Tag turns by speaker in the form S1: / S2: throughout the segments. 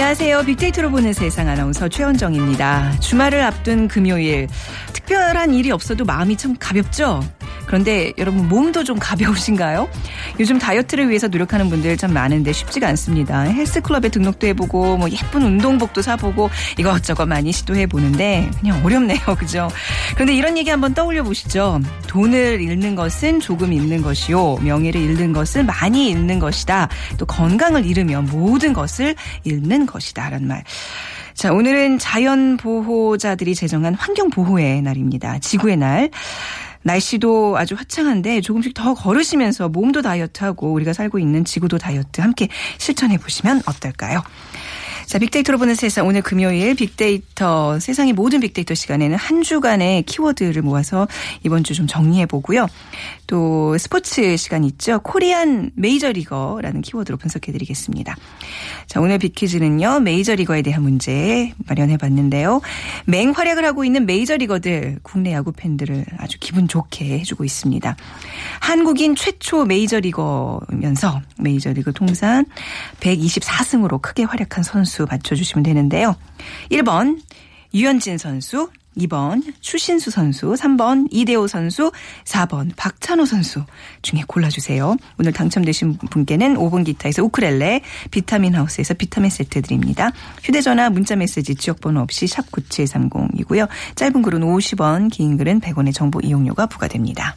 S1: 안녕하세요. 빅데이터로 보는 세상 아나운서 최원정입니다. 주말을 앞둔 금요일. 특별한 일이 없어도 마음이 참 가볍죠? 그런데 여러분 몸도 좀 가벼우신가요? 요즘 다이어트를 위해서 노력하는 분들 참 많은데 쉽지가 않습니다. 헬스클럽에 등록도 해보고 뭐 예쁜 운동복도 사보고 이것저것 많이 시도해 보는데 그냥 어렵네요. 그죠? 그런데 이런 얘기 한번 떠올려 보시죠. 돈을 잃는 것은 조금 잃는 것이요. 명예를 잃는 것은 많이 잃는 것이다. 또 건강을 잃으면 모든 것을 잃는 것이다. 라는 말. 자, 오늘은 자연 보호자들이 제정한 환경 보호의 날입니다. 지구의 날. 날씨도 아주 화창한데 조금씩 더 걸으시면서 몸도 다이어트하고 우리가 살고 있는 지구도 다이어트 함께 실천해 보시면 어떨까요? 자, 빅데이터로 보는 세상 오늘 금요일 빅데이터 세상의 모든 빅데이터 시간에는 한 주간의 키워드를 모아서 이번 주 좀 정리해 보고요. 또 스포츠 시간 있죠. 코리안 메이저리거라는 키워드로 분석해 드리겠습니다. 자, 오늘 빅퀴즈는요. 메이저리거에 대한 문제 마련해 봤는데요. 맹활약을 하고 있는 메이저리거들 국내 야구 팬들을 아주 기분 좋게 해주고 있습니다. 한국인 최초 메이저리거면서 메이저리그 통산 124승으로 크게 활약한 선수 맞춰주시면 되는데요. 1번 유현진 선수, 2번 추신수 선수, 3번 이대호 선수, 4번 박찬호 선수 중에 골라주세요. 오늘 당첨되신 분께는 5분 기타에서 우크렐레, 비타민 하우스에서 비타민 세트 드립니다. 휴대전화 문자메시지 지역번호 없이 샵 9730이고요. 짧은 글은 50원, 긴 글은 100원의 정보 이용료가 부과됩니다.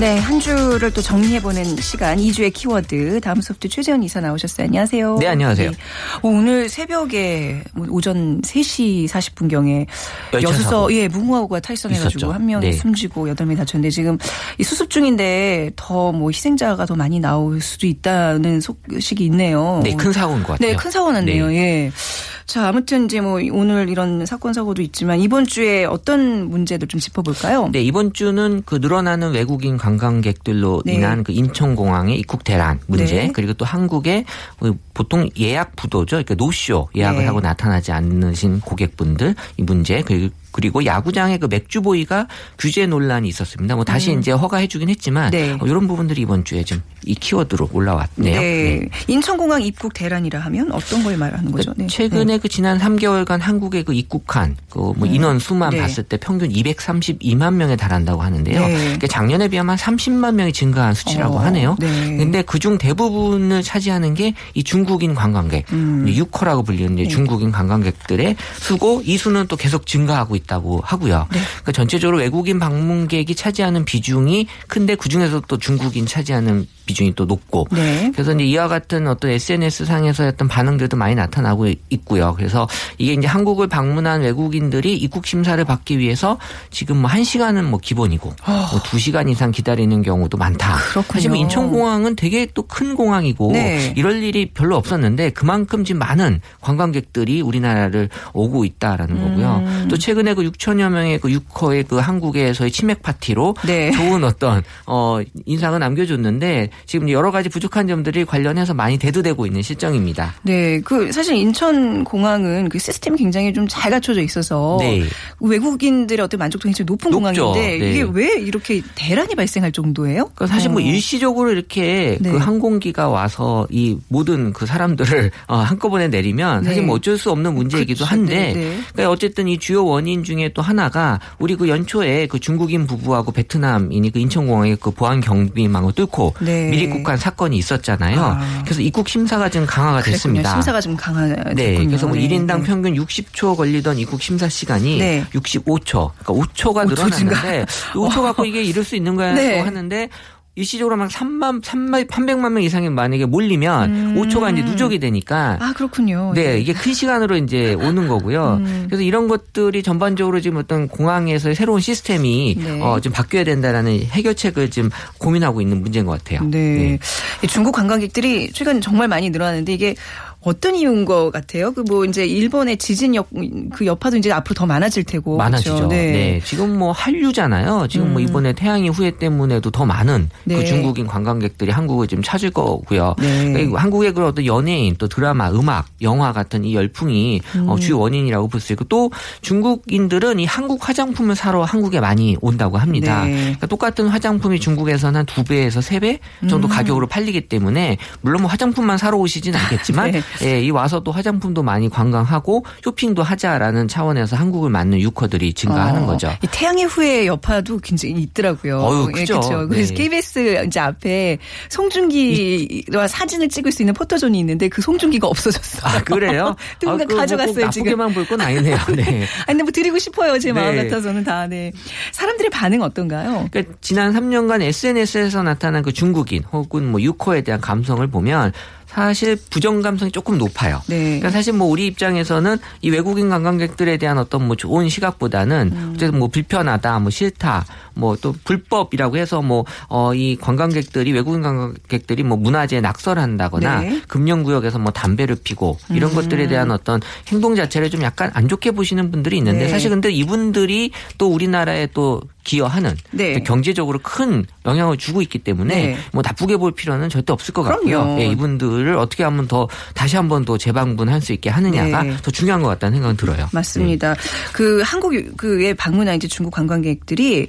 S1: 네, 한 주를 또 정리해보는 시간, 2주의 키워드. 다음 소프트 최재원 이사 나오셨어요. 안녕하세요.
S2: 네, 안녕하세요.
S1: 네. 오늘 새벽에 뭐 오전 3시 40분경에
S2: 열차
S1: 여수서. 예, 무궁화호가 탈선해가지고. 한 명이
S2: 네.
S1: 숨지고 여덟 명이 다쳤는데 지금 이 수습 중인데 더 뭐 희생자가 더 많이 나올 수도 있다는 소식이 있네요.
S2: 네, 큰 사고인 것 같아요.
S1: 네, 큰 사고 났네요. 예. 자, 아무튼 이제 뭐 오늘 이런 사건 사고도 있지만 이번 주에 어떤 문제도 좀 짚어볼까요?
S2: 네, 이번 주는 그 늘어나는 외국인 관광객들로
S1: 네.
S2: 인한 그 인천공항의 입국 대란 문제
S1: 네.
S2: 그리고 또 한국의 그 보통 예약 부도죠. 그러니까 노쇼 예약을
S1: 네.
S2: 하고 나타나지 않으신 고객분들 이 문제 그리고 그리고 야구장의 그 맥주 보이가 규제 논란이 있었습니다. 뭐 다시 이제 허가해주긴 했지만
S1: 음. 네.
S2: 어, 이런 부분들이 이번 주에 좀 이 키워드로 올라왔네요.
S1: 네. 인천공항 입국 대란이라 하면 어떤 걸 말하는 거죠? 네.
S2: 최근에 그 지난 3개월간 한국에 그 입국한 그 뭐 인원 수만
S1: 네.
S2: 봤을 때 평균 232만 명에 달한다고 하는데요.
S1: 네.
S2: 그러니까 작년에 비하면 30만 명이 증가한 수치라고
S1: 어,
S2: 하네요.
S1: 네.
S2: 근데 그중 대부분을 차지하는 게 이 중국인 관광객,
S1: 음.
S2: 이제 유커라고 불리는
S1: 네.
S2: 이제 중국인 관광객들의 수고 이 수는 또 계속 증가하고 있다고 하고요.
S1: 네.
S2: 그러니까 전체적으로 외국인 방문객이 차지하는 비중이 큰데 그 중에서 또 중국인 차지하는 비중이 또 높고
S1: 네.
S2: 그래서 이제 이와 같은 어떤 SNS 상에서 어떤 반응들도 많이 나타나고 있고요. 그래서 이게 이제 한국을 방문한 외국인들이 입국 심사를 받기 위해서 지금 뭐한 시간은 뭐 기본이고 뭐두 시간 이상 기다리는 경우도 많다.
S1: 아. 그렇군요.
S2: 사실 뭐 인천공항은 되게 또 큰 공항이고
S1: 네.
S2: 이럴 일이 별로 없었는데 그만큼 지금 많은 관광객들이 우리나라를 오고 있다라는
S1: 음.
S2: 거고요. 또 최근에 그 6천여 명의 그 유커의 그 한국에서의 치맥 파티로
S1: 네.
S2: 좋은 어떤 어 인상을 남겨줬는데 지금 여러 가지 부족한 점들이 관련해서 많이 대두되고 있는 실정입니다.
S1: 네, 그 사실 인천 공항은 그 시스템이 굉장히 좀 잘 갖춰져 있어서
S2: 네.
S1: 외국인들의 어떤 만족도가 굉장히 높은
S2: 높죠.
S1: 공항인데
S2: 네.
S1: 이게 왜 이렇게 대란이 발생할 정도예요?
S2: 그러니까 사실 뭐
S1: 어.
S2: 일시적으로 이렇게
S1: 네.
S2: 그 항공기가 와서 이 모든 그 사람들을 어, 한꺼번에 내리면 사실
S1: 네.
S2: 뭐 어쩔 수 없는 문제이기도
S1: 그쵸.
S2: 한데. 그러니까 어쨌든 이 주요 원인 중에 또 하나가 우리 그 연초에 그 중국인 부부하고 베트남인이 그 인천공항에 그 보안 경비망을 뚫고
S1: 네.
S2: 미입국한 사건이 있었잖아요.
S1: 아.
S2: 그래서 입국 심사가 좀 강화가
S1: 그랬군요.
S2: 됐습니다.
S1: 심사가 좀 강화됐군요.
S2: 네, 그래서 뭐
S1: 네,
S2: 1인당
S1: 네.
S2: 평균 60초 걸리던 입국 심사 시간이
S1: 네.
S2: 65초, 그러니까 5초가
S1: 5초
S2: 늘어났는데 5초 갖고 이게 이럴 수 있는 거야
S1: 네.
S2: 하는데 일시적으로 막 3만 3만 300만 명 이상이 만약에 몰리면
S1: 음.
S2: 5초가 이제 누적이 되니까
S1: 아 그렇군요.
S2: 네, 이게 큰 시간으로 이제 오는 거고요.
S1: 음.
S2: 그래서 이런 것들이 전반적으로 지금 어떤 공항에서의 새로운 시스템이
S1: 네.
S2: 어, 좀 바뀌어야 된다라는 해결책을 지금 고민하고 있는 문제인 것 같아요.
S1: 네. 이 중국 관광객들이 최근 정말 많이 늘어나는데 이게 어떤 이유인 것 같아요? 그 뭐 이제 일본의 지진 역, 그 여파도 이제 앞으로 더 많아질 테고.
S2: 많아지죠.
S1: 그렇죠?
S2: 네. 지금 뭐 한류잖아요. 지금 뭐
S1: 음.
S2: 이번에 태양의 후예 때문에도 더 많은
S1: 네.
S2: 그 중국인 관광객들이 한국을 지금 찾을 거고요.
S1: 네.
S2: 그러니까 한국의 그런 어떤 연예인 또 드라마, 음악, 영화 같은 이 열풍이
S1: 음.
S2: 어, 주요 원인이라고 볼 수 있고 또 중국인들은 이 한국 화장품을 사러 한국에 많이 온다고 합니다.
S1: 네.
S2: 그러니까 똑같은 화장품이 중국에서는 한 두 배에서 세 배 정도
S1: 음.
S2: 가격으로 팔리기 때문에 물론 뭐 화장품만 사러 오시진 않겠지만
S1: 네.
S2: 예, 이 와서 또 화장품도 많이 관광하고 쇼핑도 하자라는 차원에서 한국을 맞는 유커들이 증가하는
S1: 어,
S2: 거죠.
S1: 이 태양의 후예 여파도 굉장히 있더라고요.
S2: 어유,
S1: 예,
S2: 그죠.
S1: 그렇죠. 그래서
S2: 네.
S1: KBS 이제 앞에 송중기와 사진을 찍을 수 있는 포토존이 있는데 그 송중기가 없어졌어요.
S2: 아, 그래요?
S1: 누군가
S2: 아, 그거
S1: 가져갔어요,
S2: 꼭
S1: 지금.
S2: 나쁘게만 볼 건 아니네요. 네.
S1: 아니 근데 뭐 드리고 싶어요. 제 마음
S2: 네.
S1: 같아서는 다. 네. 사람들의 반응 어떤가요?
S2: 그러니까 지난 3년간 SNS에서 나타난 그 중국인 혹은 뭐 유커에 대한 감성을 보면 사실 부정 감성이 조금 높아요.
S1: 네.
S2: 그러니까 사실 뭐 우리 입장에서는 이 외국인 관광객들에 대한 어떤 뭐 좋은 시각보다는
S1: 음.
S2: 어쨌든 뭐 불편하다, 뭐 싫다, 뭐 또 불법이라고 해서 뭐 어 이 관광객들이 외국인 관광객들이 뭐 문화재에 낙설한다거나
S1: 네.
S2: 금연구역에서 뭐 담배를 피고 이런
S1: 음.
S2: 것들에 대한 어떤 행동 자체를 좀 약간 안 좋게 보시는 분들이 있는데
S1: 네.
S2: 사실 근데 이분들이 또 우리나라에 또 기여하는
S1: 네.
S2: 또 경제적으로 큰 영향을 주고 있기 때문에
S1: 네.
S2: 뭐 나쁘게 볼 필요는 절대 없을 것 같고요. 예, 이분들을 어떻게 하면 더 다시 한 번 더 재방문할 수 있게 하느냐가
S1: 네.
S2: 더 중요한 것 같다는 생각은 들어요.
S1: 맞습니다. 그 한국 그에 방문한 이제 중국 관광객들이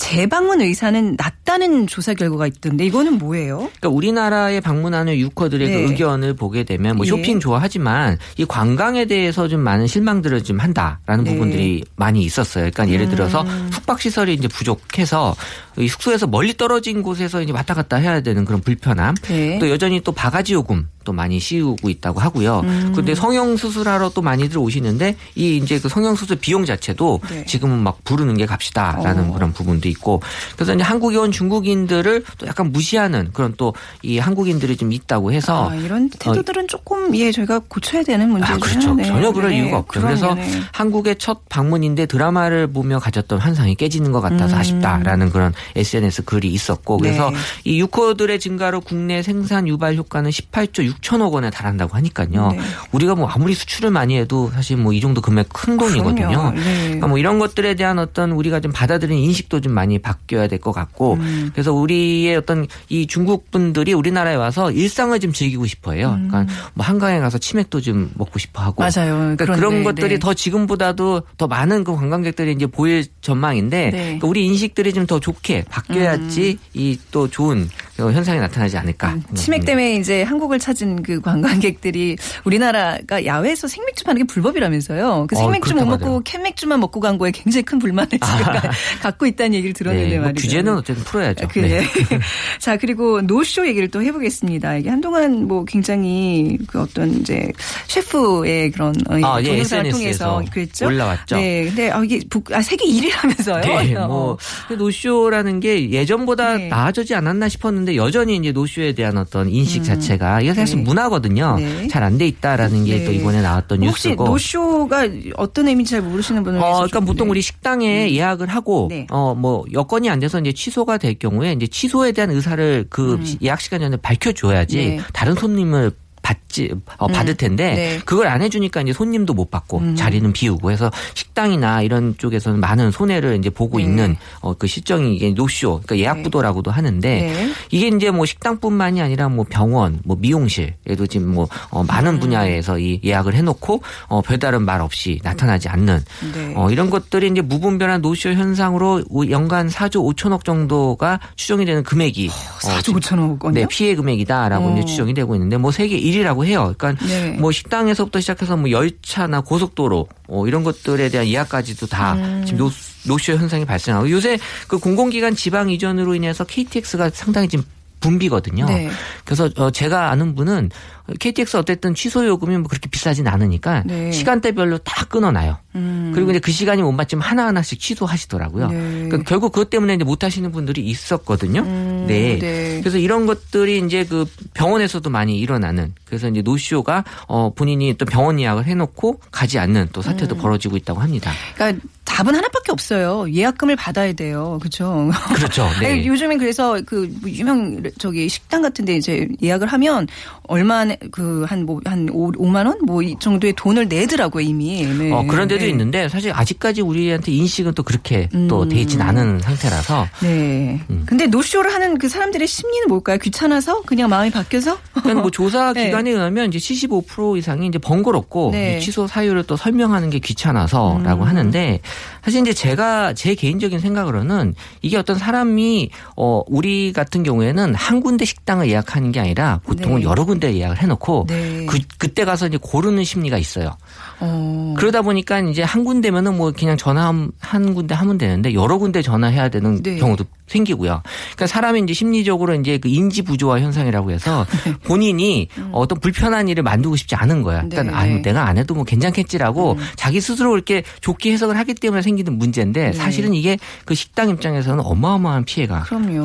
S1: 재방문 의사는 낮다는 조사 결과가 있던데 이거는 뭐예요?
S2: 그러니까 우리나라에 방문하는 유커들의
S1: 네.
S2: 그 의견을 보게 되면 뭐
S1: 예.
S2: 쇼핑 좋아하지만 이 관광에 대해서 좀 많은 실망들을 좀 한다라는
S1: 네. 음.
S2: 부분들이 많이 있었어요. 그러니까 예를 들어서 숙박 시설이 이제 부족해서 이 숙소에서 멀리 떨어진 곳에서 이제 왔다 갔다 해야 되는 그런 불편함.
S1: 네.
S2: 또 여전히 또 바가지 요금 또 많이 씌우고 있다고 하고요.
S1: 음.
S2: 그런데 성형 수술하러 또 많이들 오시는데 이 이제 그 성형 수술 비용 자체도
S1: 네.
S2: 지금은 막 부르는 게 값이다라는
S1: 어.
S2: 그런 부분도 있고 그래서 이제 한국에 온 중국인들을 또 약간 무시하는 그런 또 이 한국인들이 좀 있다고 해서
S1: 아, 이런 태도들은 조금 예 저희가 고쳐야 되는 문제죠.
S2: 아, 그렇죠.
S1: 네.
S2: 전혀 그럴
S1: 네.
S2: 이유가 없죠.
S1: 그럼요.
S2: 그래서
S1: 네.
S2: 한국의 첫 방문인데 드라마를 보며 가졌던 환상이 깨지는 것 같아서
S1: 음.
S2: 아쉽다라는 그런 SNS 글이 있었고 그래서
S1: 네.
S2: 이 유코들의 증가로 국내 생산 유발 효과는 18조 6천억 원에 달한다고 하니까요.
S1: 네.
S2: 우리가 뭐 아무리 수출을 많이 해도 사실 뭐 이 정도 금액 큰 돈이거든요.
S1: 네.
S2: 그러니까 뭐 이런 것들에 대한 어떤 우리가 좀 받아들이는 인식도 좀 많이 바뀌어야 될 것 같고
S1: 음.
S2: 그래서 우리의 어떤 이 중국 분들이 우리나라에 와서 일상을 좀 즐기고 싶어해요. 그러니까 뭐 한강에 가서 치맥도 좀 먹고 싶어 하고
S1: 음. 맞아요.
S2: 그러니까
S1: 그런
S2: 것들이
S1: 네.
S2: 더 지금보다도 더 많은 그 관광객들이 이제 보일 전망인데
S1: 네.
S2: 그러니까 우리 인식들이 좀 더 좋게 바뀌어야지 이또 좋은 현상이 나타나지 않을까.
S1: 음. 치맥 때문에 이제 한국을 찾은 그 관광객들이 우리나라가 야외에서 생맥주 파는 게 불법이라면서요. 그
S2: 어,
S1: 생맥주 못
S2: 그렇다고
S1: 먹고
S2: 하더라고요.
S1: 캔맥주만 먹고 간 거에 굉장히 큰 불만을 지금 갖고 있다는 얘기를 들었는데
S2: 네, 뭐
S1: 말이죠.
S2: 규제는 어쨌든 풀어야죠.
S1: 그,
S2: 네.
S1: 자, 그리고 노쇼 얘기를 또 해보겠습니다. 이게 한동안 뭐 굉장히 그 어떤 이제 셰프의 그런 어,
S2: 아, 예,
S1: 동영상을 통해서 그랬죠.
S2: 올라왔죠.
S1: 네, 근데 아, 이게 북, 아, 세계 1위라면서요.
S2: 네, 뭐 노쇼라 는 게 예전보다
S1: 네.
S2: 나아지지 않았나 싶었는데 여전히 이제 노쇼에 대한 어떤 인식 자체가 이게 사실
S1: 네.
S2: 문화거든요.
S1: 네.
S2: 잘안 돼 있다라는 게
S1: 네.
S2: 또 이번에 나왔던
S1: 혹시
S2: 뉴스고.
S1: 노쇼가 어떤 의미인지 잘 모르시는 분을
S2: 어, 그러니까
S1: 좀,
S2: 보통
S1: 네.
S2: 우리 식당에 예약을 하고
S1: 네.
S2: 어뭐 여건이 안 돼서 이제 취소가 될 경우에 이제 취소에 대한 의사를 그 예약 시간 전에 밝혀 줘야지
S1: 음. 네.
S2: 다른 손님을 받지 어, 받을 텐데
S1: 네. 음.
S2: 그걸 안 해주니까 이제 손님도 못 받고 자리는 비우고 해서 식당이나 이런 쪽에서는 많은 손해를 이제 보고
S1: 네.
S2: 있는 어, 그 실정이 이게 노쇼 그러니까 예약 부도라고도 하는데
S1: 네.
S2: 이게 이제 뭐 식당뿐만이 아니라 뭐 병원, 뭐 미용실에도 지금 뭐 어, 많은
S1: 음.
S2: 분야에서 이 예약을 해놓고 어, 별다른 말 없이 나타나지 않는
S1: 네.
S2: 어, 이런 것들이 이제 무분별한 노쇼 현상으로 우- 연간 4조 5천억 정도가 추정이 되는 금액이 어,
S1: 4조 5천억 원이요?
S2: 네, 피해 금액이다라고
S1: 어.
S2: 이제 추정이 되고 있는데 뭐 세계 1위라고 해요. 그러니까
S1: 네.
S2: 뭐 식당에서부터 시작해서 뭐 열차나 고속도로 어, 이런 것들에 대한 예약까지도 다
S1: 음.
S2: 지금 노, 노쇼 현상이 발생하고 요새 그 공공기관 지방 이전으로 인해서 KTX가 상당히 지금 붐비거든요.
S1: 네.
S2: 그래서 어, 제가 아는 분은 KTX 어쨌든 취소 요금이 뭐 그렇게 비싸진 않으니까
S1: 네.
S2: 시간대별로 다 끊어놔요.
S1: 음.
S2: 그리고 이제 그 시간이 못 맞으면 하나 하나씩 취소하시더라고요.
S1: 네.
S2: 그러니까 결국 그것 때문에 이제 못 하시는 분들이 있었거든요.
S1: 음,
S2: 네.
S1: 네.
S2: 그래서 이런 것들이 이제 그 병원에서도 많이 일어나는 그래서 이제 노쇼가 어 본인이 또 병원 예약을 해놓고 가지 않는 또 사태도
S1: 음.
S2: 벌어지고 있다고 합니다.
S1: 그러니까 답은 하나밖에 없어요. 예약금을 받아야 돼요. 그렇죠.
S2: 그렇죠. 네.
S1: 요즘엔 그래서 그뭐 유명 저기 식당 같은데 이제 예약을 하면 얼마 그 한 뭐한 5만 원 뭐 이 정도의 돈을 내더라고요 이미. 네.
S2: 어, 그런 데도
S1: 네.
S2: 있는데 사실 아직까지 우리한테 인식은 또 그렇게 또
S1: 음.
S2: 돼 있진 않은 상태라서
S1: 네.
S2: 음.
S1: 근데 노쇼를 하는 그 사람들의 심리는 뭘까요? 귀찮아서 그냥 마음이 바뀌어서?
S2: 그러니까 뭐 조사
S1: 네.
S2: 기관에 의하면 이제 75% 이상이 이제 번거롭고
S1: 네.
S2: 취소 사유를 또 설명하는 게 귀찮아서라고
S1: 음.
S2: 하는데 사실 이제 제가 제 개인적인 생각으로는 이게 어떤 사람이 어 우리 같은 경우에는 한 군데 식당을 예약하는 게 아니라 보통은
S1: 네.
S2: 여러 군데 예약을 해놓고
S1: 네.
S2: 그 그때 가서 이제 고르는 심리가 있어요.
S1: 어.
S2: 그러다 보니까 이제 한 군데면은 뭐 그냥 전화 한, 한 군데 하면 되는데 여러 군데 전화해야 되는
S1: 네.
S2: 경우도 생기고요. 그러니까 사람이 이제 심리적으로 이제 그 인지 부조화 현상이라고 해서 본인이 어떤 불편한 일을 만들고 싶지 않은 거야. 그러니까
S1: 음. 네. 음.
S2: 아, 뭐 내가 안 해도 뭐 괜찮겠지라고 자기 스스로 이렇게 좋게 해석을 하기 때문에 생기는 문제인데
S1: 네.
S2: 사실은 이게 그 식당 입장에서는 어마어마한 피해가.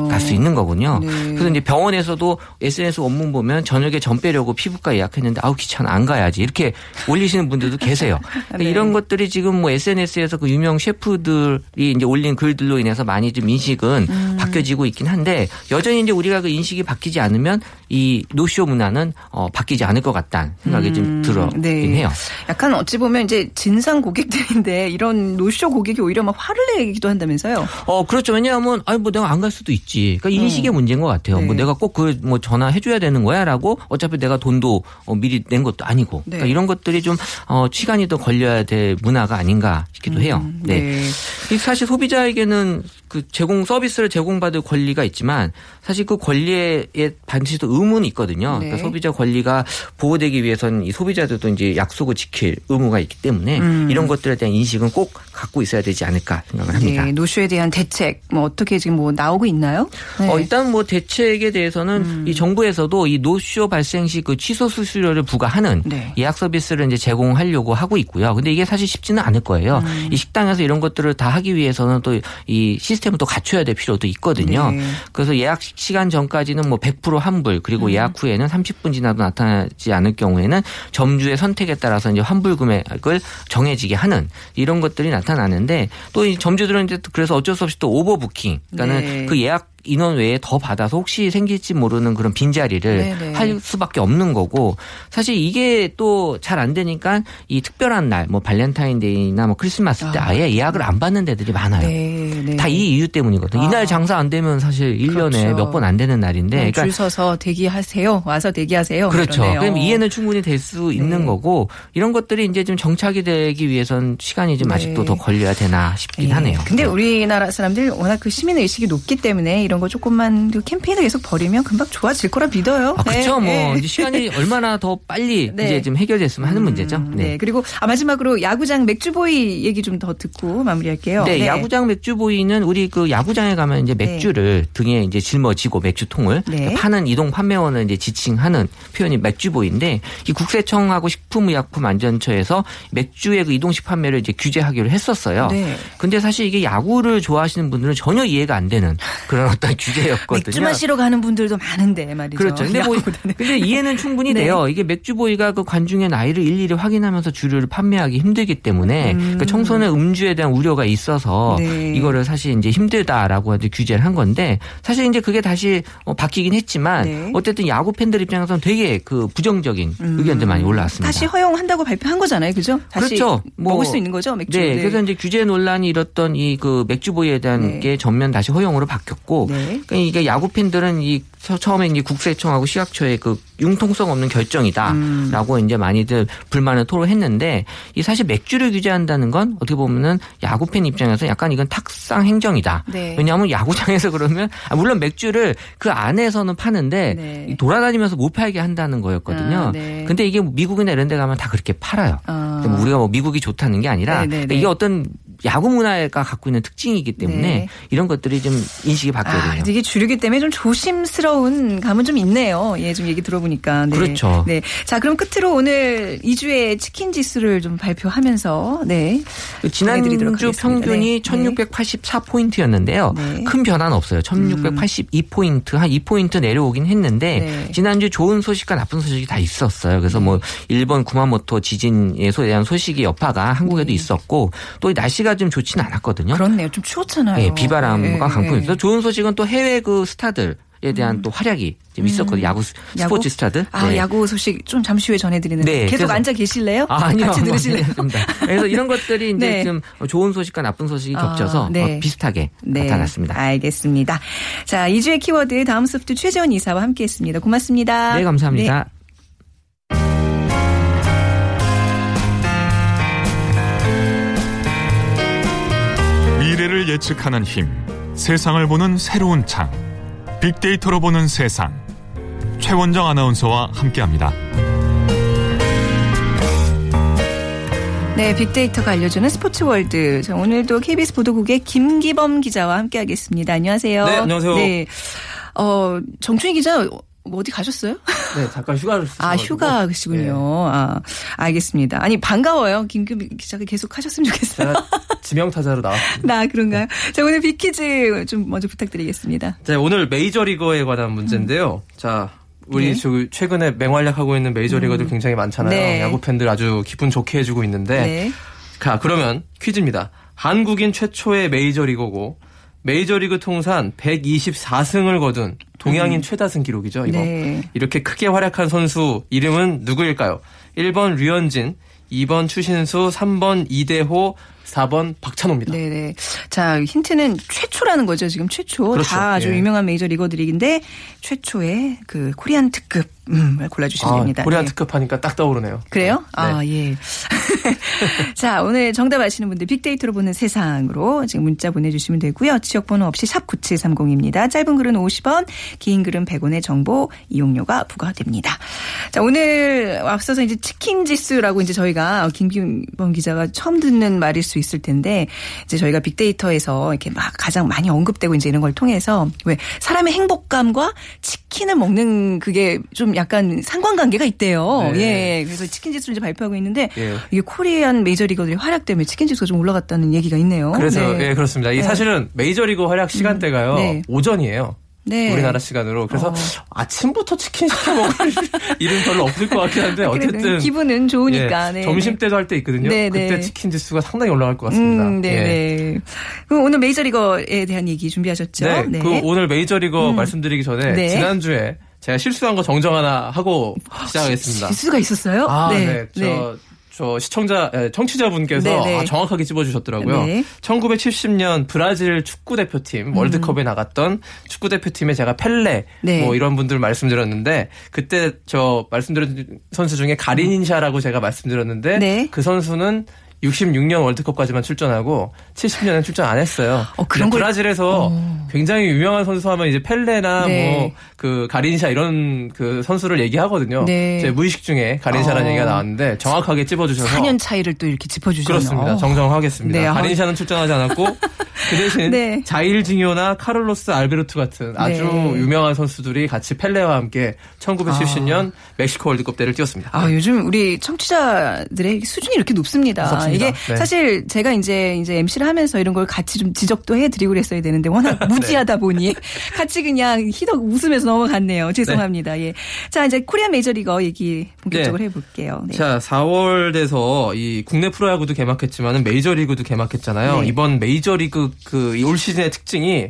S2: 갈 수 있는 거군요.
S1: 네.
S2: 그래서 이제 병원에서도 SNS 원문 보면 저녁에 전 빼려고 피부과 예약했는데 아우 귀찮아 안 가야지 이렇게 올리시는 분들도 계세요. 그러니까
S1: 네.
S2: 이런 것들이 지금 뭐 SNS에서 그 유명 셰프들이 이제 올린 글들로 인해서 많이 좀 인식은
S1: 음.
S2: 바뀌어지고 있긴 한데 여전히 이제 우리가 그 인식이 바뀌지 않으면 이 노쇼 문화는 어 바뀌지 않을 것 같다는 생각이 좀
S1: 음,
S2: 들어긴
S1: 네.
S2: 해요.
S1: 약간 어찌 보면 이제 진상 고객들인데 이런 노쇼 고객이 오히려 막 화를 내기도 한다면서요.
S2: 어, 그렇죠. 왜냐하면, 아니, 뭐 내가 안 갈 수도 있지. 그러니까 인식의 문제인 것 같아요.
S1: 네.
S2: 뭐 내가 꼭 그 뭐 전화해 줘야 되는 거야 라고 어차피 내가 돈도 어, 미리 낸 것도 아니고.
S1: 네.
S2: 그러니까 이런 것들이 좀, 어, 시간이 더 걸려야 될 문화가 아닌가 싶기도 해요. 네.
S1: 네.
S2: 이 사실 소비자에게는 그 제공 서비스를 제공받을 권리가 있지만 사실 그 권리에 반드시도 의무는 있거든요.
S1: 네.
S2: 그러니까 소비자 권리가 보호되기 위해서는 이 소비자들도 이제 약속을 지킬 의무가 있기 때문에
S1: 음.
S2: 이런 것들에 대한 인식은 꼭 갖고 있어야 되지 않을까 생각을 합니다.
S1: 네, 노쇼에 대한 대책 뭐 어떻게 지금 뭐 나오고 있나요? 네. 음.
S2: 어, 일단 뭐 대책에 대해서는 이 정부에서도 이 노쇼 발생 시 그 취소 수수료를 부과하는
S1: 네.
S2: 예약 서비스를 이제 제공하려고 하고 있고요. 근데 이게 사실 쉽지는 않을 거예요.
S1: 음.
S2: 이 식당에서 이런 것들을 다 하기 위해서는 또 이 시스템을 또 갖춰야 될 필요도 있거든요.
S1: 네.
S2: 그래서 예약 시간 전까지는 뭐 100% 환불
S1: 음.
S2: 그리고 예약 후에는 30분 지나도 나타나지 않을 경우에는 점주의 선택에 따라서 이제 환불 금액을 정해지게 하는 이런 것들이 나타나는데 또 이 점주들은 이제 그래서 어쩔 수 없이 또 오버부킹 그러니까는
S1: 네.
S2: 그 예약 인원 외에 더 받아서 혹시 생길지 모르는 그런 빈자리를
S1: 네네.
S2: 할 수밖에 없는 거고 사실 이게 또 잘 안 되니까 이 특별한 날 뭐 발렌타인데이나 뭐 크리스마스 때
S1: 아.
S2: 아예 예약을 안 받는 데들이 많아요.
S1: 네, 네.
S2: 다 이 이유 때문이거든요.
S1: 아.
S2: 이날 장사 안 되면 사실 1년에
S1: 그렇죠.
S2: 몇번 안 되는 날인데
S1: 줄
S2: 그러니까
S1: 서서 대기하세요. 와서 대기하세요.
S2: 그렇죠.
S1: 그러네요.
S2: 그럼 이해는 충분히 될 수 있는
S1: 네.
S2: 거고 이런 것들이 이제 좀 정착이 되기 위해선 시간이 좀
S1: 네.
S2: 아직도 더 걸려야 되나 싶긴
S1: 예.
S2: 하네요.
S1: 근데 우리나라 사람들 워낙 그 시민 의식이 높기 때문에 이런 거 조금만 그 캠페인을 계속 벌이면 금방 좋아질 거라 믿어요.
S2: 아, 그쵸.
S1: 네,
S2: 뭐,
S1: 네.
S2: 이제 시간이 얼마나 더 빨리
S1: 네.
S2: 이제 좀 해결됐으면 하는 문제죠.
S1: 음, 네. 그리고 아, 마지막으로 야구장 맥주보이 얘기 좀 더 듣고 마무리할게요.
S2: 네, 야구장 맥주보이는 우리 그 야구장에 가면 이제 맥주를 등에 이제 짊어지고 맥주통을
S1: 네.
S2: 파는 이동 판매원을 이제 지칭하는 표현이 맥주보이인데 이 국세청하고 식품의약품안전처에서 맥주의 그 이동식 판매를 이제 규제하기로 했었어요.
S1: 네.
S2: 근데 사실 이게 야구를 좋아하시는 분들은 전혀 이해가 안 되는 그런 어떤 규제였거든요.
S1: 맥주 마시러 가는 분들도 많은데 말이죠.
S2: 그렇죠. 근데 뭐. 근데 이해는 충분히
S1: 네.
S2: 돼요. 이게 맥주보이가 그 관중의 나이를 일일이 확인하면서 주류를 판매하기 힘들기 때문에 그 청소년 음주에 대한 우려가 있어서
S1: 음. 네.
S2: 이거를 사실 이제 힘들다라고 이제 규제를 한 건데 사실 이제 그게 다시 어, 바뀌긴 했지만
S1: 네.
S2: 어쨌든 야구 팬들 입장에서는 되게 그 부정적인 의견들 많이 올라왔습니다.
S1: 음. 다시 허용한다고 발표한 거잖아요. 그죠? 다시
S2: 그렇죠. 뭐,
S1: 먹을 수 있는 거죠, 맥주.
S2: 네, 그래서 이제 규제 논란이 일었던 이 그 맥주보이에 대한
S1: 네.
S2: 게 전면 다시 허용으로 바뀌었고,
S1: 네.
S2: 그러니까 이게 야구 팬들은 이 처- 처음에 이제 국세청하고 시각처의 그 융통성 없는 결정이다라고
S1: 음.
S2: 이제 많이들 불만을 토로했는데 이 사실 맥주를 규제한다는 건 어떻게 보면은 야구 팬 입장에서 약간 이건 탁상 행정이다.
S1: 네.
S2: 왜냐하면 야구장에서 그러면 아, 물론 맥주를 그 안에서는 파는데
S1: 네.
S2: 이 돌아다니면서 못 팔게 한다는 거였거든요.
S1: 아, 네.
S2: 근데 이게 미국이나 이런 데 가면 다 그렇게 팔아요.
S1: 아.
S2: 뭐 우리가 뭐 미국이 좋다는 게 아니라
S1: 네.
S2: 이게 어떤 야구 문화가 갖고 있는 특징이기 때문에
S1: 네.
S2: 이런 것들이 좀 인식이 바뀌어야
S1: 아,
S2: 돼요.
S1: 이게 주류기 때문에 좀 조심스러운 감은 좀 있네요. 예, 좀 얘기 들어보니까. 네.
S2: 그렇죠.
S1: 네. 자, 그럼 끝으로 오늘 2주의 치킨 지수를 좀 발표하면서, 네. 전해드리도록
S2: 지난주. 평균이
S1: 네.
S2: 1684포인트였는데요.
S1: 네.
S2: 큰 변화는 없어요. 1682포인트, 한 2포인트 내려오긴 했는데
S1: 네.
S2: 지난주 좋은 소식과 나쁜 소식이 다 있었어요. 그래서 뭐 일본 구마모토 지진에 대한 소식이 여파가 한국에도 있었고 또 날씨가 좀 좋지는 않았거든요.
S1: 네. 그렇네요. 좀 추웠잖아요.
S2: 예, 비바람과
S1: 예,
S2: 강풍이
S1: 예.
S2: 있어서 좋은 소식은 또 해외 그 스타들 에 대한 또 활약이 좀 있었거든요. 야구 스-
S1: 음. 야구?
S2: 스포츠 스타들.
S1: 아,
S2: 네.
S1: 야구 소식 좀 잠시 후에 전해드리는데
S2: 네,
S1: 계속
S2: 그래서-
S1: 앉아 계실래요?
S2: 아, 아니요.
S1: 같이 들으실래요?
S2: 알겠습니다. 그래서 이런 것들이 이제
S1: 네.
S2: 좀 좋은 소식과 나쁜 소식이
S1: 아,
S2: 겹쳐서
S1: 네.
S2: 어, 비슷하게
S1: 네.
S2: 나타났습니다.
S1: 알겠습니다. 자, 이 주의 키워드 다음 소프트 최재원 이사와 함께 했습니다. 고맙습니다.
S2: 네, 감사합니다.
S3: 미래를 예측하는 힘, 세상을 보는 새로운 창, 빅데이터로 보는 세상. 최원정 아나운서와 함께합니다.
S1: 네, 빅데이터가 알려주는 스포츠 월드. 자, 오늘도 KBS 보도국의 김기범 기자와 함께하겠습니다. 안녕하세요.
S4: 네, 안녕하세요.
S1: 네, 어, 정춘희 기자 뭐 어디 가셨어요?
S4: 네, 잠깐 휴가를
S1: 아. 휴가시군요.
S4: 네.
S1: 아, 알겠습니다. 아니, 반가워요. 김기범 기자가 계속 하셨으면 좋겠어요.
S4: 제가 지명 타자로 나왔습니다.
S1: 나 그런가요? 자, 오늘 빅퀴즈 좀 먼저 부탁드리겠습니다.
S4: 자, 오늘 메이저리거에 관한 문제인데요. 자, 우리
S1: 네.
S4: 저 최근에 맹활약하고 있는 메이저리거들 굉장히 많잖아요.
S1: 네.
S4: 야구 팬들 아주 기분 좋게 해주고 있는데.
S1: 네.
S4: 자, 그러면 퀴즈입니다. 한국인 최초의 메이저리거고 메이저리그 통산 124승을 거둔 동양인 최다승 기록이죠, 이거.
S1: 음. 네.
S4: 이렇게 크게 활약한 선수 이름은 누구일까요? 1번 류현진, 2번 추신수, 3번 이대호, 4번 박찬호입니다.
S1: 네네. 자, 힌트는 최초라는 거죠. 지금 최초.
S4: 그렇죠.
S1: 다 아주
S4: 예.
S1: 유명한 메이저 리거들인데 최초의 그 코리안 특급 음, 골라주시면
S4: 아,
S1: 됩니다.
S4: 코리안
S1: 네.
S4: 특급 하니까 딱 떠오르네요.
S1: 그래요?
S4: 네.
S1: 아, 예. 자, 오늘 정답 아시는 분들 빅데이터로 보는 세상으로 지금 문자 보내주시면 되고요. 지역번호 없이 샵 9730입니다. 짧은 글은 50원, 긴 글은 100원의 정보 이용료가 부과됩니다. 자, 오늘 앞서서 이제 치킨 지수라고 이제 저희가 김기범 기자가 처음 듣는 말일 수 있을 텐데 이제 저희가 빅데이터에서 이렇게 막 가장 많이 언급되고 이제 이런 걸 통해서 왜 사람의 행복감과 치킨을 먹는 그게 좀 약간 상관관계가 있대요.
S4: 네.
S1: 예. 그래서 치킨 지수를 이제 발표하고 있는데
S4: 예.
S1: 이게 코리안 메이저리거들의 활약 때문에 치킨 지수가 좀 올라갔다는 얘기가 있네요.
S4: 그래서
S1: 네.
S4: 예 그렇습니다. 이
S1: 네.
S4: 사실은 메이저리그 활약 시간대가요
S1: 네.
S4: 오전이에요.
S1: 네.
S4: 우리나라 시간으로 그래서
S1: 어.
S4: 아침부터 치킨 시켜 먹을 일은 별로 없을 것 같긴 한데 어쨌든
S1: 기분은 좋으니까.
S4: 예,
S1: 네.
S4: 점심 때도 할 때 있거든요.
S1: 네, 네.
S4: 그때 치킨 지수가 상당히 올라갈 것 같습니다.
S1: 음, 네,
S4: 예.
S1: 네. 그럼 오늘 메이저리거에 대한 얘기 준비하셨죠?
S4: 네, 그 오늘 메이저리거 말씀드리기 전에
S1: 네.
S4: 지난주에 제가 실수한 거 정정 하나 하고 시작하겠습니다.
S1: 지수가 있었어요?
S4: 아, 네. 저, 저 시청자, 예, 청취자분께서
S1: 네, 네.
S4: 아, 정확하게 집어주셨더라고요.
S1: 네.
S4: 1970년 브라질 축구대표팀 월드컵에 나갔던 축구대표팀에 제가 펠레
S1: 네.
S4: 뭐 이런 분들 말씀드렸는데 그때 저 말씀드린 선수 중에 가리닌샤라고 제가 말씀드렸는데
S1: 네.
S4: 그 선수는 66년 월드컵까지만 출전하고 70년엔 출전 안 했어요.
S1: 어, 그런 걸-
S4: 브라질에서 굉장히 유명한 선수 하면 이제 펠레나
S1: 네.
S4: 뭐그 가린샤 이런 그 선수를 얘기하거든요.
S1: 네.
S4: 제 무의식 중에 가린샤라는
S1: 어.
S4: 얘기가 나왔는데 정확하게 찝어주셔서
S1: 4년 차이를 또 이렇게 짚어주시네요.
S4: 그렇습니다. 정정하겠습니다.
S1: 네, 아.
S4: 가린샤는 출전하지 않았고 그 대신
S1: 네.
S4: 자일징요나 카를로스 알베르투 같은 아주
S1: 네.
S4: 유명한 선수들이 같이 펠레와 함께 1970년 멕시코 월드컵 때를 뛰었습니다.
S1: 아, 요즘 우리 청취자들의 수준이 이렇게 높습니다. 이게
S4: 네.
S1: 사실 제가 이제 이제 MC를 하면서 이런 걸 같이 좀 지적도 해드리고 그랬어야 되는데 워낙
S4: 네.
S1: 무지하다 보니 같이 그냥 희덕 웃으면서 넘어갔네요. 죄송합니다. 예. 자, 이제 코리안 메이저리거 얘기 본격적으로
S4: 네.
S1: 해볼게요. 네.
S4: 자, 4월 돼서 이 국내 프로야구도 개막했지만은 메이저리그도 개막했잖아요.
S1: 네.
S4: 이번 메이저리그 그 올 시즌의 특징이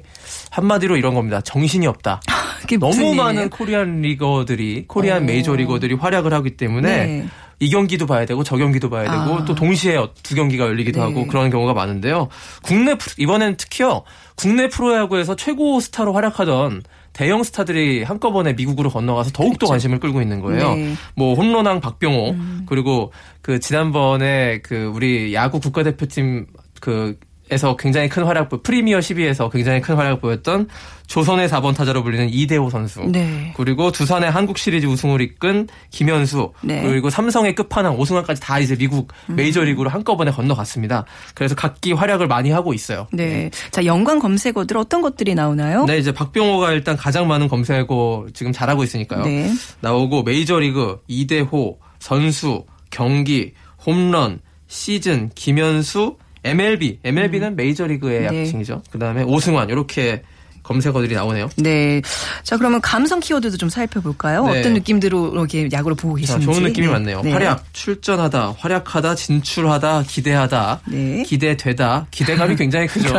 S4: 한마디로 이런 겁니다. 정신이 없다. 너무? 많은 코리안 리거들이 코리안
S1: 어.
S4: 메이저 리거들이 활약을 하기 때문에
S1: 네.
S4: 이 경기도 봐야 되고 저 경기도 봐야 되고
S1: 아.
S4: 또 동시에 두 경기가 열리기도
S1: 네.
S4: 하고 그런 경우가 많은데요. 국내 이번엔 특히요. 국내 프로야구에서 최고 스타로 활약하던 대형 스타들이 한꺼번에 미국으로 건너가서 더욱더 관심을 끌고 있는 거예요.
S1: 네.
S4: 뭐 홈런왕 박병호 그리고 그 지난번에 그 우리 야구 국가대표팀 그 에서 굉장히 큰 활약, 보- 프리미어 12에서 굉장히 큰 활약을 보였던 조선의 4번 타자로 불리는 이대호 선수.
S1: 네.
S4: 그리고 두산의 한국 시리즈 우승을 이끈 김현수.
S1: 네.
S4: 그리고 삼성의 끝판왕 오승환까지 다 이제 미국
S1: 음.
S4: 메이저리그로 한꺼번에 건너갔습니다. 그래서 각기 활약을 많이 하고 있어요.
S1: 네. 자, 연관 검색어들 어떤 것들이 나오나요?
S4: 네, 이제 박병호가 일단 가장 많은 검색어 지금 잘하고 있으니까요.
S1: 네.
S4: 나오고 메이저리그 이대호 선수 경기 홈런 시즌 김현수 MLB MLB는 메이저리그의
S1: 네.
S4: 약칭이죠. 그 다음에 오승환 이렇게 검색어들이 나오네요.
S1: 네. 자, 그러면 감성 키워드도 좀 살펴볼까요?
S4: 네.
S1: 어떤 느낌대로 이렇게 야구를 보고
S4: 자,
S1: 계신지.
S4: 좋은 느낌이
S1: 네.
S4: 많네요.
S1: 네.
S4: 활약, 출전하다, 활약하다, 진출하다, 기대하다,
S1: 네.
S4: 기대되다, 기대감이 굉장히 크죠.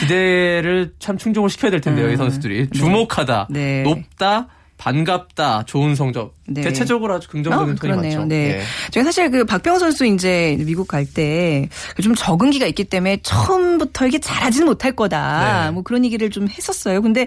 S4: 기대를 참 충족을 시켜야 될 텐데요, 이 선수들이. 주목하다,
S1: 음. 네.
S4: 높다, 반갑다, 좋은 성적.
S1: 네.
S4: 대체적으로 아주 긍정적인
S1: 어,
S4: 톤이
S1: 그러네요.
S4: 많죠.
S1: 네.
S4: 예.
S1: 제가 사실 그 박병호 선수 이제 미국 갈 때 좀 적응기가 있기 때문에 처음부터 이게 잘하지는 못할 거다.
S4: 네.
S1: 뭐 그런 얘기를 좀 했었어요. 근데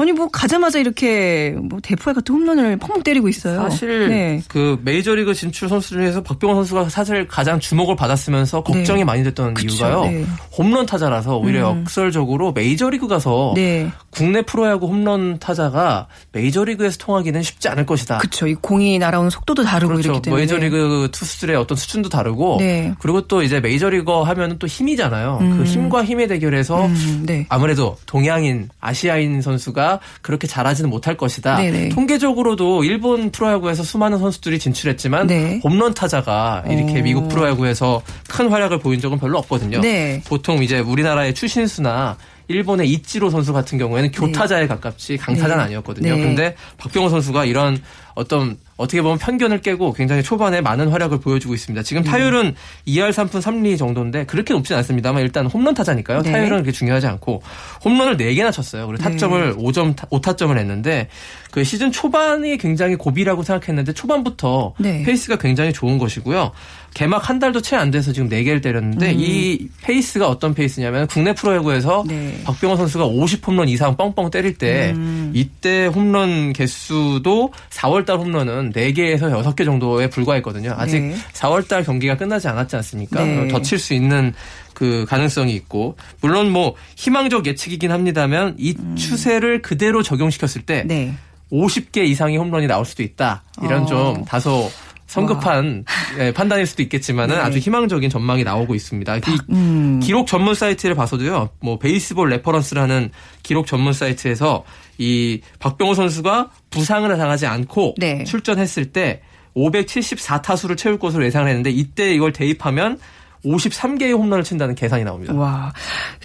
S1: 아니 뭐 가자마자 이렇게 뭐 대포에 같은 홈런을 펑펑 때리고 있어요.
S4: 사실
S1: 네.
S4: 그 메이저리그 진출 선수 중에서 박병호 선수가 사실 가장 주목을 받았으면서 걱정이
S1: 네.
S4: 많이 됐던
S1: 그쵸,
S4: 이유가요.
S1: 네.
S4: 홈런 타자라서 오히려
S1: 음.
S4: 역설적으로 메이저리그 가서
S1: 네.
S4: 국내 프로야구 홈런 타자가 메이저리그에서 통하기는 쉽지 않을 것이다.
S1: 그렇죠. 이 공이 날아오는 속도도 다르고
S4: 그렇죠.
S1: 이렇기 때문에
S4: 메이저리그 투수들의 어떤 수준도 다르고
S1: 네.
S4: 그리고 또 이제 메이저리거 하면은 또 힘이잖아요.
S1: 음.
S4: 그 힘과 힘의 대결에서
S1: 음, 네.
S4: 아무래도 동양인, 아시아인 선수가 그렇게 잘하지는 못할 것이다.
S1: 네네.
S4: 통계적으로도 일본 프로야구에서 수많은 선수들이 진출했지만
S1: 네.
S4: 홈런 타자가 이렇게
S1: 오.
S4: 미국 프로야구에서 큰 활약을 보인 적은 별로 없거든요.
S1: 네.
S4: 보통 이제 우리나라의 추신수나 일본의 이치로 선수 같은 경우에는 교타자에 가깝지 강타자는
S1: 네.
S4: 아니었거든요.
S1: 네.
S4: 근데 박병호 선수가 이런 어떤 어떻게 보면 편견을 깨고 굉장히 초반에 많은 활약을 보여주고 있습니다.
S1: 음.
S4: 지금 타율은 2할 3푼 3리 정도인데 그렇게 높진 않습니다만 일단 홈런 타자니까요.
S1: 네.
S4: 타율은 그렇게 중요하지 않고 홈런을 4개나 쳤어요. 그리고
S1: 네.
S4: 타점을 5점 5타점을 했는데 그 시즌 초반이 굉장히 고비라고 생각했는데 초반부터
S1: 네.
S4: 페이스가 굉장히 좋은 것이고요. 개막 한 달도 채 안 돼서 지금 4개를 때렸는데 이 페이스가 어떤 페이스냐면 국내 프로야구에서
S1: 음. 네.
S4: 박병호 선수가 50홈런 이상 뻥뻥 때릴 때
S1: 음.
S4: 이때 홈런 개수도 4월달 홈런은 4개에서 6개 정도에 불과했거든요. 아직
S1: 네.
S4: 4월 달 경기가 끝나지 않았지 않습니까?
S1: 네.
S4: 더 칠 수 있는 그 가능성이 있고 물론 뭐 희망적 예측이긴 합니다만 이 추세를 그대로 적용시켰을 때
S1: 음. 네.
S4: 50개 이상의 홈런이 나올 수도 있다. 이런
S1: 어.
S4: 좀 다소 성급한 예, 판단일 수도 있겠지만은
S1: 네.
S4: 아주 희망적인 전망이 나오고 있습니다. 이
S1: 음.
S4: 기록 전문 사이트를 봐서도요. 뭐 베이스볼 레퍼런스라는 기록 전문 사이트에서 이 박병호 선수가 부상을 당하지 않고
S1: 네.
S4: 출전했을 때 574타수를 채울 것으로 예상을 했는데 이때 이걸 대입하면 53개의 홈런을 친다는 계산이 나옵니다.
S1: 와,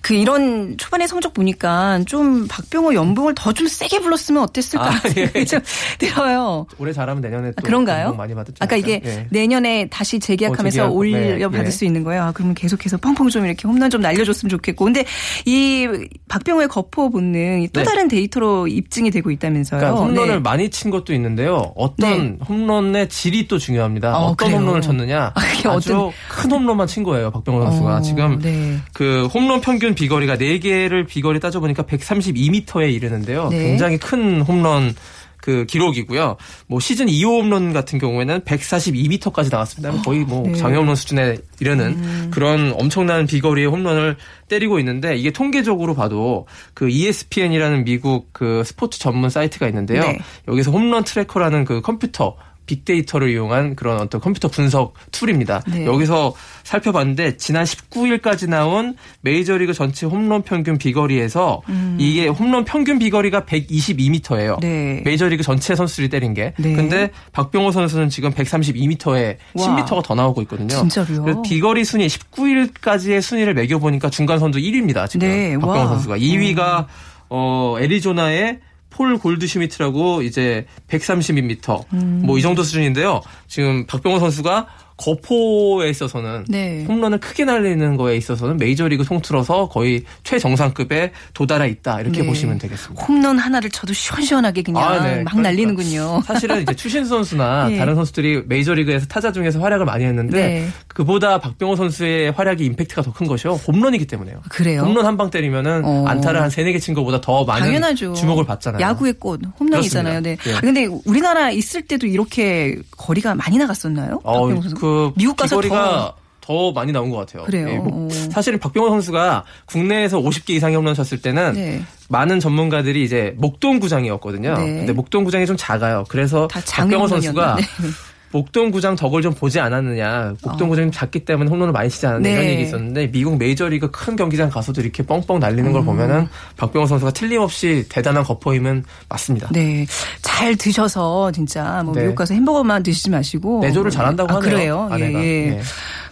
S1: 그 이런 초반의 성적 보니까 좀 박병호 연봉을 더 좀 세게 불렀으면 어땠을까
S4: 아, 예.
S1: 좀 들어요.
S4: 올해 잘하면 내년에 또
S1: 아, 그런가요?
S4: 많이 받았죠.
S1: 아까 이게
S4: 예.
S1: 내년에 다시 재계약하면서
S4: 어, 재계약,
S1: 올려받을
S4: 네,
S1: 수 있는 거예요. 아, 그러면 계속해서 펑펑 좀 이렇게 홈런 좀 날려줬으면 좋겠고. 근데 이 박병호의 거포 본능이 또
S4: 네.
S1: 다른 데이터로 입증이 되고 있다면서요.
S4: 그러니까 홈런을
S1: 네.
S4: 많이 친 것도 있는데요. 어떤 홈런의 질이 또 중요합니다.
S1: 어, 그래요?
S4: 홈런을 쳤느냐.
S1: 아,
S4: 아주
S1: 어떤-
S4: 큰 홈런만 친 거예요. 박병호 선수가
S1: 어,
S4: 지금
S1: 네.
S4: 그 홈런 평균 비거리가 4개를 비거리 따져보니까 132m에 이르는데요.
S1: 네.
S4: 굉장히 큰 홈런 그 기록이고요. 뭐 시즌 2호 홈런 같은 경우에는 142m까지 나왔습니다. 거의 뭐
S1: 네. 음.
S4: 장애홈런 수준에 이르는 그런 엄청난 비거리의 홈런을 때리고 있는데 이게 통계적으로 봐도 그 ESPN이라는 미국 그 스포츠 전문 사이트가 있는데요.
S1: 네.
S4: 여기서 홈런 트래커라는 그 컴퓨터 빅데이터를 이용한 그런 어떤 컴퓨터 분석 툴입니다.
S1: 네.
S4: 여기서 살펴봤는데 지난 19일까지 나온 메이저리그 전체 홈런 평균 비거리에서 이게 홈런 평균 비거리가 122m예요.
S1: 음. 네.
S4: 메이저리그 전체 선수들이 때린 게.
S1: 네.
S4: 근데 박병호 선수는 지금 132m에
S1: 와.
S4: 10m가 더 나오고 있거든요.
S1: 진짜로요?
S4: 그래서 비거리 순위 19일까지의 순위를 매겨 보니까 중간 선두 1위입니다. 지금
S1: 네,
S4: 박병호
S1: 와.
S4: 선수가 2위가 어 애리조나의 폴 골드슈미트라고 이제 132m
S1: 음.
S4: 뭐이 정도 수준인데요. 지금 박병호 선수가 거포에 있어서는
S1: 네.
S4: 홈런을 크게 날리는 거에 있어서는 메이저리그 통틀어서 거의 최정상급에 도달해 있다 이렇게
S1: 네.
S4: 보시면 되겠습니다.
S1: 홈런 하나를 쳐도 시원시원하게 그냥
S4: 아, 네.
S1: 막
S4: 그러니까
S1: 날리는군요.
S4: 사실은 이제 추신수 선수나
S1: 네.
S4: 다른 선수들이 메이저리그에서 타자 중에서 활약을 많이 했는데
S1: 네.
S4: 그보다 박병호 선수의 활약이 임팩트가 더 큰 것이요. 홈런이기 때문에요.
S1: 그래요?
S4: 홈런 한 방 때리면은
S1: 어.
S4: 안타를 한 세네 개 친 것보다 더 많은
S1: 당연하죠.
S4: 주목을 받잖아요.
S1: 야구의 꽃 홈런이잖아요. 네.
S4: 그렇습니다. 예.
S1: 근데 우리나라 있을 때도 이렇게 거리가 많이 나갔었나요?
S4: 어,
S1: 박병호 선수?
S4: 그
S1: 미국 가서
S4: 비거리가 더 많이 나온 것 같아요.
S1: 그래요.
S4: 예, 뭐, 사실은 박병호 선수가 국내에서 50개 이상의 홈런 쳤을 때는
S1: 네.
S4: 많은 전문가들이 이제 목동 구장이었거든요.
S1: 네.
S4: 근데 목동 구장이 좀 작아요. 그래서 박병호 선수가. 목동구장 덕을 좀 보지 않았느냐. 목동구장이 작기 때문에 홈런을 많이 치지 않았느냐
S1: 네.
S4: 이런 얘기 있었는데 미국 메이저리그 큰 경기장 가서도 이렇게 뻥뻥 날리는 걸
S1: 음.
S4: 보면은 박병호 선수가 틀림없이 대단한 거포임은 맞습니다.
S1: 네. 잘 드셔서 진짜 뭐
S4: 네.
S1: 미국 가서 햄버거만 드시지 마시고
S4: 내조를 잘한다고
S1: 아,
S4: 하네요.
S1: 그래요.
S4: 아내가.
S1: 예, 예.
S4: 네.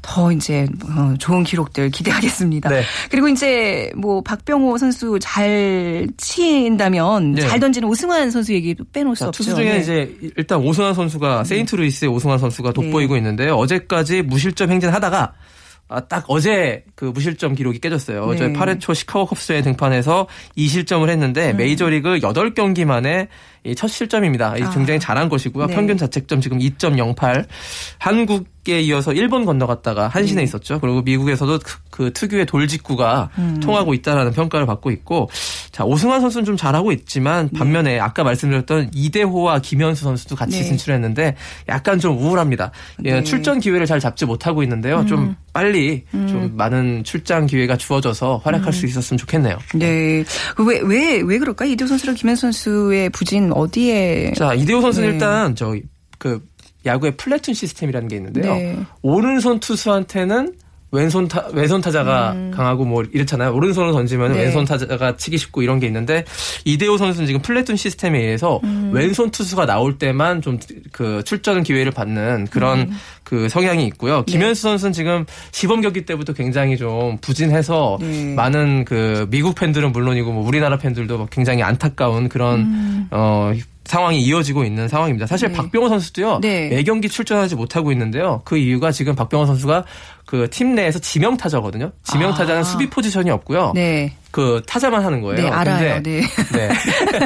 S1: 더 이제 어, 좋은 기록들 기대하겠습니다.
S4: 네.
S1: 그리고 이제 뭐 박병호 선수 잘 친다면
S4: 네.
S1: 잘 던지는 오승환 선수 얘기 빼놓을 수
S4: 자,
S1: 없죠.
S4: 투수 중에
S1: 네.
S4: 이제 일단 오승환 선수가 세인트루이스의 오승환 선수가 돋보이고
S1: 네.
S4: 있는데요. 어제까지 무실점 행진하다가 아, 딱 어제 그 무실점 기록이 깨졌어요. 어제
S1: 네.
S4: 8회 초 시카고 컵스에 등판해서 2실점을 했는데
S1: 음.
S4: 메이저리그 8경기 만에 이첫 실점입니다. 이
S1: 아.
S4: 굉장히 잘한 것이고요.
S1: 네.
S4: 평균 자책점 지금 2.08. 한국 에 이어서 일본 건너갔다가 한신에
S1: 네.
S4: 있었죠. 그리고 미국에서도 그, 그 특유의 돌직구가
S1: 음.
S4: 통하고 있다라는 평가를 받고 있고 자, 오승환 선수는 좀 잘하고 있지만 반면에 아까 말씀드렸던 이대호와 김현수 선수도 같이
S1: 네.
S4: 진출했는데 약간 좀 우울합니다. 예,
S1: 네.
S4: 출전 기회를 잘 잡지 못하고 있는데요. 좀 빨리 좀 많은 출장 기회가 주어져서 활약할 수 있었으면 좋겠네요.
S1: 네. 왜, 왜, 왜 그럴까? 이대호 선수랑 김현 선수의 부진 어디에.
S4: 자, 이대호 선수는
S1: 네.
S4: 일단 저그 야구의 플래툰 시스템이라는 게 있는데요.
S1: 네.
S4: 오른손 투수한테는 왼손 타, 왼손 타자가 강하고 뭐 이렇잖아요. 오른손으로 던지면
S1: 음. 네.
S4: 왼손 타자가 치기 쉽고 이런 게 있는데 이대호 선수는 지금 플래툰 시스템에 의해서
S1: 음.
S4: 왼손 투수가 나올 때만 좀 그 출전 기회를 받는 그런
S1: 음.
S4: 그 성향이 있고요.
S1: 네.
S4: 김현수 선수는 지금 시범 경기 때부터 굉장히 좀 부진해서
S1: 네.
S4: 많은 그 미국 팬들은 물론이고 뭐 우리나라 팬들도 굉장히 안타까운 그런 어 상황이 이어지고 있는 상황입니다. 사실
S1: 음. 네.
S4: 박병호 선수도요.
S1: 네.
S4: 매 경기 출전하지 못하고 있는데요. 그 이유가 지금 박병호 선수가 그 팀 내에서 지명 타자거든요. 지명
S1: 아.
S4: 타자는 수비 포지션이 없고요.
S1: 네.
S4: 그 타자만 하는 거예요.
S1: 네, 알아요.
S4: 근데,
S1: 네.
S4: 네.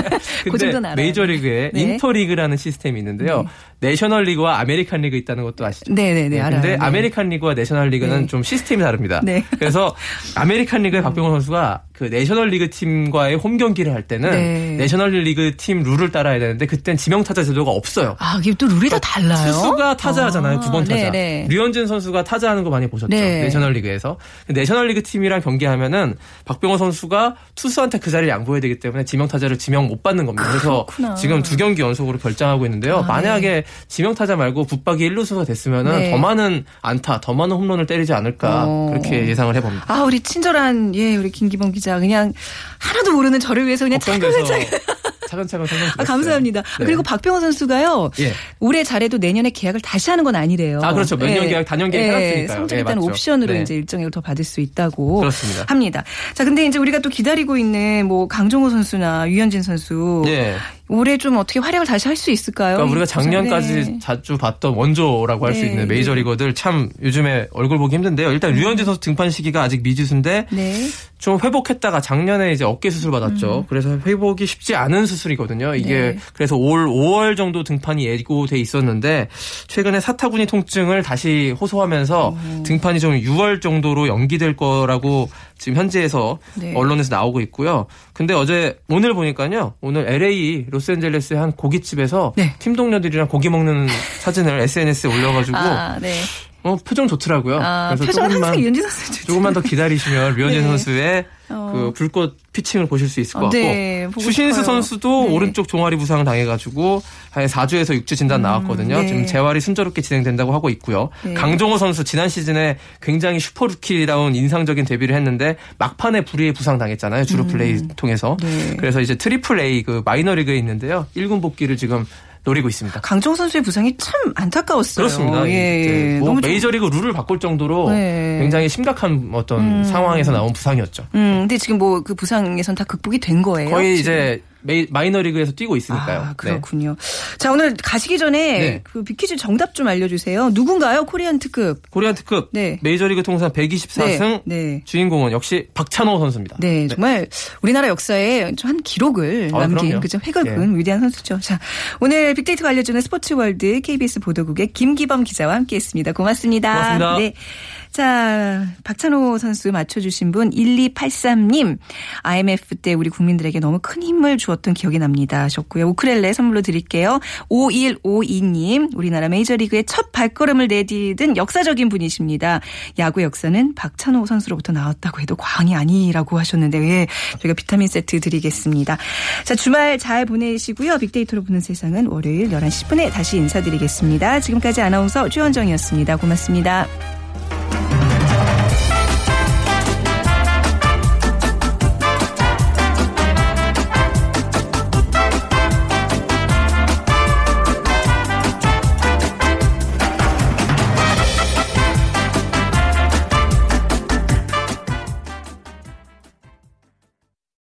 S1: 그
S4: 근데
S1: 알아요.
S4: 메이저리그에
S1: 네.
S4: 인터리그라는 시스템이 있는데요. 내셔널 리그와 아메리칸 리그 있다는 것도 아시죠?
S1: 네 네 네, 알아요.
S4: 근데
S1: 네.
S4: 아메리칸 리그와 내셔널 리그는
S1: 네.
S4: 좀 시스템이 다릅니다.
S1: 네.
S4: 그래서 아메리칸 리그의 박병호 선수가 그 내셔널 리그 팀과의 홈 경기를 할 때는
S1: 네.
S4: 내셔널 리그 팀 룰을 따라야 되는데 그땐 지명 타자 제도가 없어요.
S1: 아, 이게 또 룰이 다 달라요?
S4: 투수가 타자하잖아요.
S1: 아,
S4: 9번 타자.
S1: 네네.
S4: 류현진 선수가 타자하는 거 많이 보셨 죠.
S1: 네.
S4: 내셔널리그에서. 내셔널리그 팀이랑 경기하면은 박병호 선수가 투수한테 그 자리를 양보해야 되기 때문에 지명 타자를 지명 못 받는 겁니다. 그래서
S1: 그렇구나.
S4: 지금 두 경기 연속으로 결장하고 있는데요.
S1: 아,
S4: 만약에 지명 타자 말고 붙박이 1루수가 됐으면은
S1: 네.
S4: 더 많은 안타, 더 많은 홈런을 때리지 않을까
S1: 어.
S4: 그렇게 예상을 해봅니다.
S1: 아, 우리 친절한, 예, 우리 김기범 기자. 그냥 하나도 모르는 저를 위해서 그냥 차근차근.
S4: 차근차근 설명
S1: 아, 감사합니다.
S4: 네.
S1: 그리고 박병호 선수가요.
S4: 예.
S1: 올해 잘해도 내년에 계약을 다시 하는 건 아니래요.
S4: 아, 그렇죠. 몇년 계약, 단년 계약 해놨으니까요.
S1: 성적
S4: 예,
S1: 일단
S4: 맞죠.
S1: 옵션으로
S4: 네.
S1: 이제 일정액을 더 받을 수 있다고
S4: 그렇습니다.
S1: 합니다. 자, 근데 이제 우리가 또 기다리고 있는 뭐 강정호 선수나 유현진 선수
S4: 예.
S1: 올해 좀 어떻게 활약을 다시 할 수 있을까요?
S4: 그러니까 우리가
S1: 이
S4: 작년까지
S1: 네.
S4: 자주 봤던 원조라고 할수
S1: 네,
S4: 있는 메이저리거들 참 요즘에 얼굴 보기 힘든데요. 일단 류현진 선수 등판 시기가 아직 미지수인데
S1: 네.
S4: 좀 회복했다가 작년에 이제 어깨 수술 받았죠. 그래서 회복이 쉽지 않은 수술이거든요. 이게
S1: 음. 네.
S4: 그래서 올 5월 정도 등판이 예고돼 있었는데 최근에 사타구니 통증을 다시 호소하면서
S1: 음.
S4: 등판이 좀 6월 정도로 연기될 거라고 지금 현지에서
S1: 네.
S4: 언론에서 나오고 있고요. 근데 어제 오늘 보니까요. 오늘 LA 로스앤젤레스의 한 고깃집에서
S1: 네.
S4: 팀 동료들이랑 고기 먹는 사진을 SNS에 올려가지고
S1: 아, 네.
S4: 어, 표정 좋더라고요.
S1: 아,
S4: 그래서 조금만. 조금만 더 기다리시면 류현진
S1: 네.
S4: 선수의
S1: 어.
S4: 그 불꽃 피칭을 보실 수 있을 것
S1: 어,
S4: 같고
S1: 네, 보고
S4: 추신수
S1: 싶어요.
S4: 선수도
S1: 네.
S4: 오른쪽 종아리 부상 당해가지고 한 4주에서 6주 진단 나왔거든요.
S1: 네.
S4: 지금 재활이 순조롭게 진행된다고 하고 있고요.
S1: 네.
S4: 강정호 선수 지난 시즌에 굉장히 슈퍼루키다운 인상적인 데뷔를 했는데 막판에 불의의 부상 당했잖아요. 주루 플레이 통해서.
S1: 네.
S4: 그래서 이제 트리플 A 그 마이너리그에 있는데요. 1군 복귀를 지금 노리고 있습니다.
S1: 강정호 선수의 부상이 참 안타까웠어요.
S4: 그렇습니다.
S1: 예, 예.
S4: 뭐
S1: 너무 좀-
S4: 메이저리그 룰을 바꿀 정도로
S1: 네.
S4: 굉장히 심각한 어떤 상황에서 나온 부상이었죠.
S1: 음, 근데 지금 뭐 그 부상에선 다 극복이 된 거예요.
S4: 거의
S1: 지금?
S4: 이제 메이, 마이너리그에서 뛰고 있으니까요.
S1: 아,
S4: 네.
S1: 그렇군요. 자, 오늘 가시기 전에
S4: 네.
S1: 그 퀴즈 정답 좀 알려주세요. 누군가요? 코리안 특급.
S4: 코리안 특급
S1: 네.
S4: 메이저리그 통산 124승
S1: 네. 네.
S4: 주인공은 역시 박찬호 선수입니다.
S1: 네, 정말 우리나라 역사에 좀한 기록을
S4: 아,
S1: 남긴
S4: 그럼요.
S1: 그죠 획을 그은
S4: 예.
S1: 위대한 선수죠. 자, 오늘 빅데이터가 알려주는 스포츠월드 KBS 보도국의 김기범 기자와 함께했습니다. 고맙습니다.
S4: 고맙습니다.
S1: 네. 자, 박찬호 선수 맞춰주신 분 1283님. IMF 때 우리 국민들에게 너무 큰 힘을 주었던 기억이 납니다 하셨고요. 우크렐레 선물로 드릴게요. 5152님 우리나라 메이저리그의 첫 발걸음을 내디딘 역사적인 분이십니다. 야구 역사는 박찬호 선수로부터 나왔다고 해도 과언이 아니라고 하셨는데 예, 저희가 비타민 세트 드리겠습니다. 자 주말 잘 보내시고요. 빅데이터로 보는 세상은 월요일 11시 10분에 다시 인사드리겠습니다. 지금까지 아나운서 최원정이었습니다. 고맙습니다.